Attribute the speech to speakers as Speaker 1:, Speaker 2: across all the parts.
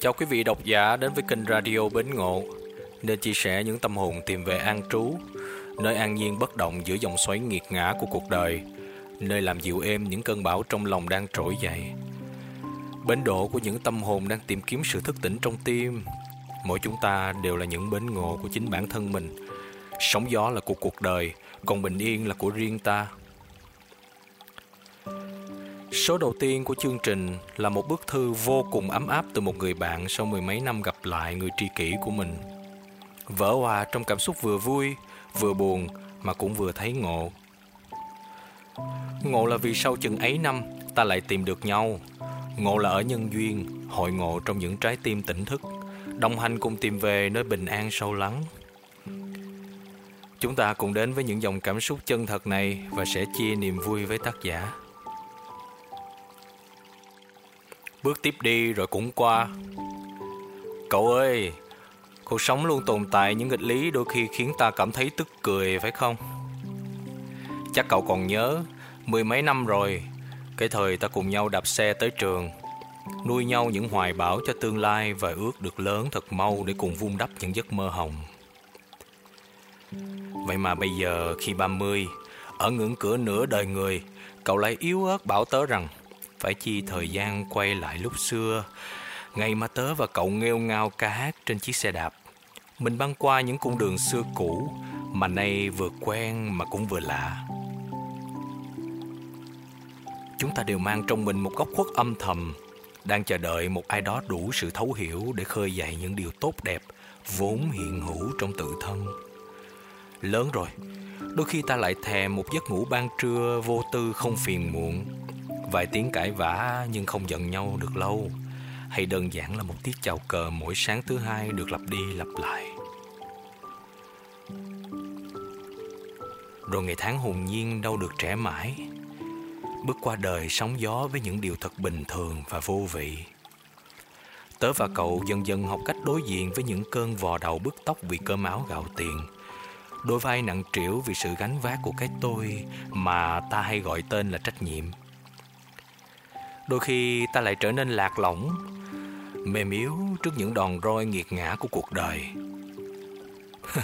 Speaker 1: Chào quý vị độc giả đến với kênh Radio Bến Ngộ, nơi chia sẻ những tâm hồn tìm về an trú, nơi an nhiên bất động giữa dòng xoáy nghiệt ngã của cuộc đời, nơi làm dịu êm những cơn bão trong lòng đang trỗi dậy. Bến đỗ của những tâm hồn đang tìm kiếm sự thức tỉnh trong tim. Mỗi chúng ta đều là những bến ngộ của chính bản thân mình. Sóng gió là của cuộc đời, còn bình yên là của riêng ta. Số đầu tiên của chương trình là một bức thư vô cùng ấm áp từ một người bạn sau mười mấy năm gặp lại người tri kỷ của mình. Vỡ hòa trong cảm xúc vừa vui, vừa buồn mà cũng vừa thấy ngộ. Ngộ là vì sau chừng ấy năm ta lại tìm được nhau. Ngộ là ở nhân duyên, hội ngộ trong những trái tim tỉnh thức, đồng hành cùng tìm về nơi bình an sâu lắng. Chúng ta cùng đến với những dòng cảm xúc chân thật này và sẽ chia niềm vui với tác giả. Bước tiếp đi rồi cũng qua. Cậu ơi, cuộc sống luôn tồn tại những nghịch lý đôi khi khiến ta cảm thấy tức cười phải không? Chắc cậu còn nhớ, mười mấy năm rồi, cái thời ta cùng nhau đạp xe tới trường, nuôi nhau những hoài bão cho tương lai và ước được lớn thật mau để cùng vun đắp những giấc mơ hồng. Vậy mà bây giờ khi 30, ở ngưỡng cửa nửa đời người, cậu lại yếu ớt bảo tớ rằng phải chi thời gian quay lại lúc xưa, ngày mà tớ và cậu nghêu ngao ca hát trên chiếc xe đạp. Mình băng qua những cung đường xưa cũ mà nay vừa quen mà cũng vừa lạ. Chúng ta đều mang trong mình một góc khuất âm thầm, đang chờ đợi một ai đó đủ sự thấu hiểu để khơi dậy những điều tốt đẹp vốn hiện hữu trong tự thân. Lớn rồi, đôi khi ta lại thèm một giấc ngủ ban trưa vô tư không phiền muộn, vài tiếng cãi vã nhưng không giận nhau được lâu, hay đơn giản là một tiết chào cờ mỗi sáng thứ hai được lặp đi lặp lại. Rồi ngày tháng hồn nhiên đâu được trẻ mãi, bước qua đời sóng gió với những điều thật bình thường và vô vị. Tớ và cậu dần dần học cách đối diện với những cơn vò đầu bứt tóc vì cơm áo gạo tiền. Đôi vai nặng trĩu vì sự gánh vác của cái tôi mà ta hay gọi tên là trách nhiệm. Đôi khi ta lại trở nên lạc lõng, mềm yếu trước những đòn roi nghiệt ngã của cuộc đời.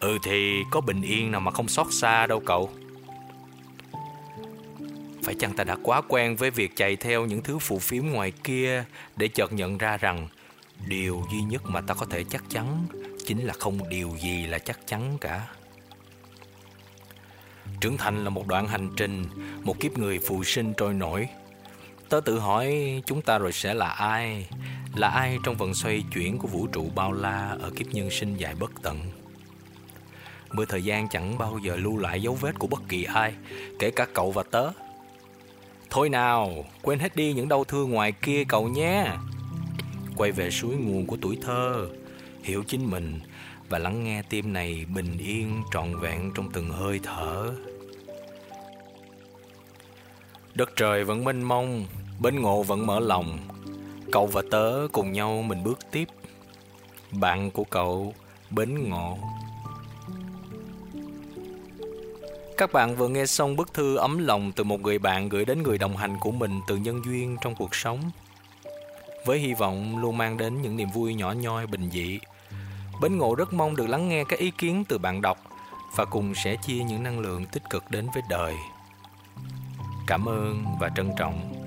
Speaker 1: ừ thì có bình yên nào mà không xót xa đâu cậu. Phải chăng ta đã quá quen với việc chạy theo những thứ phù phiếm ngoài kia để chợt nhận ra rằng điều duy nhất mà ta có thể chắc chắn chính là không điều gì là chắc chắn cả. Trưởng thành là một đoạn hành trình, một kiếp người phù sinh trôi nổi. Tớ tự hỏi chúng ta rồi sẽ là ai? Là ai trong vòng xoay chuyển của vũ trụ bao la ở kiếp nhân sinh dài bất tận? Mưa thời gian chẳng bao giờ lưu lại dấu vết của bất kỳ ai, kể cả cậu và tớ. Thôi nào, quên hết đi những đau thương ngoài kia cậu nhé. Quay về suối nguồn của tuổi thơ, hiểu chính mình và lắng nghe tim này bình yên trọn vẹn trong từng hơi thở. Đất trời vẫn mênh mông, bến ngộ vẫn mở lòng. Cậu và tớ cùng nhau mình bước tiếp. Bạn của cậu, bến ngộ. Các bạn vừa nghe xong bức thư ấm lòng từ một người bạn gửi đến người đồng hành của mình từ nhân duyên trong cuộc sống. Với hy vọng luôn mang đến những niềm vui nhỏ nhoi bình dị. Bến Ngộ rất mong được lắng nghe các ý kiến từ bạn đọc và cùng sẽ chia những năng lượng tích cực đến với đời. Cảm ơn và trân trọng.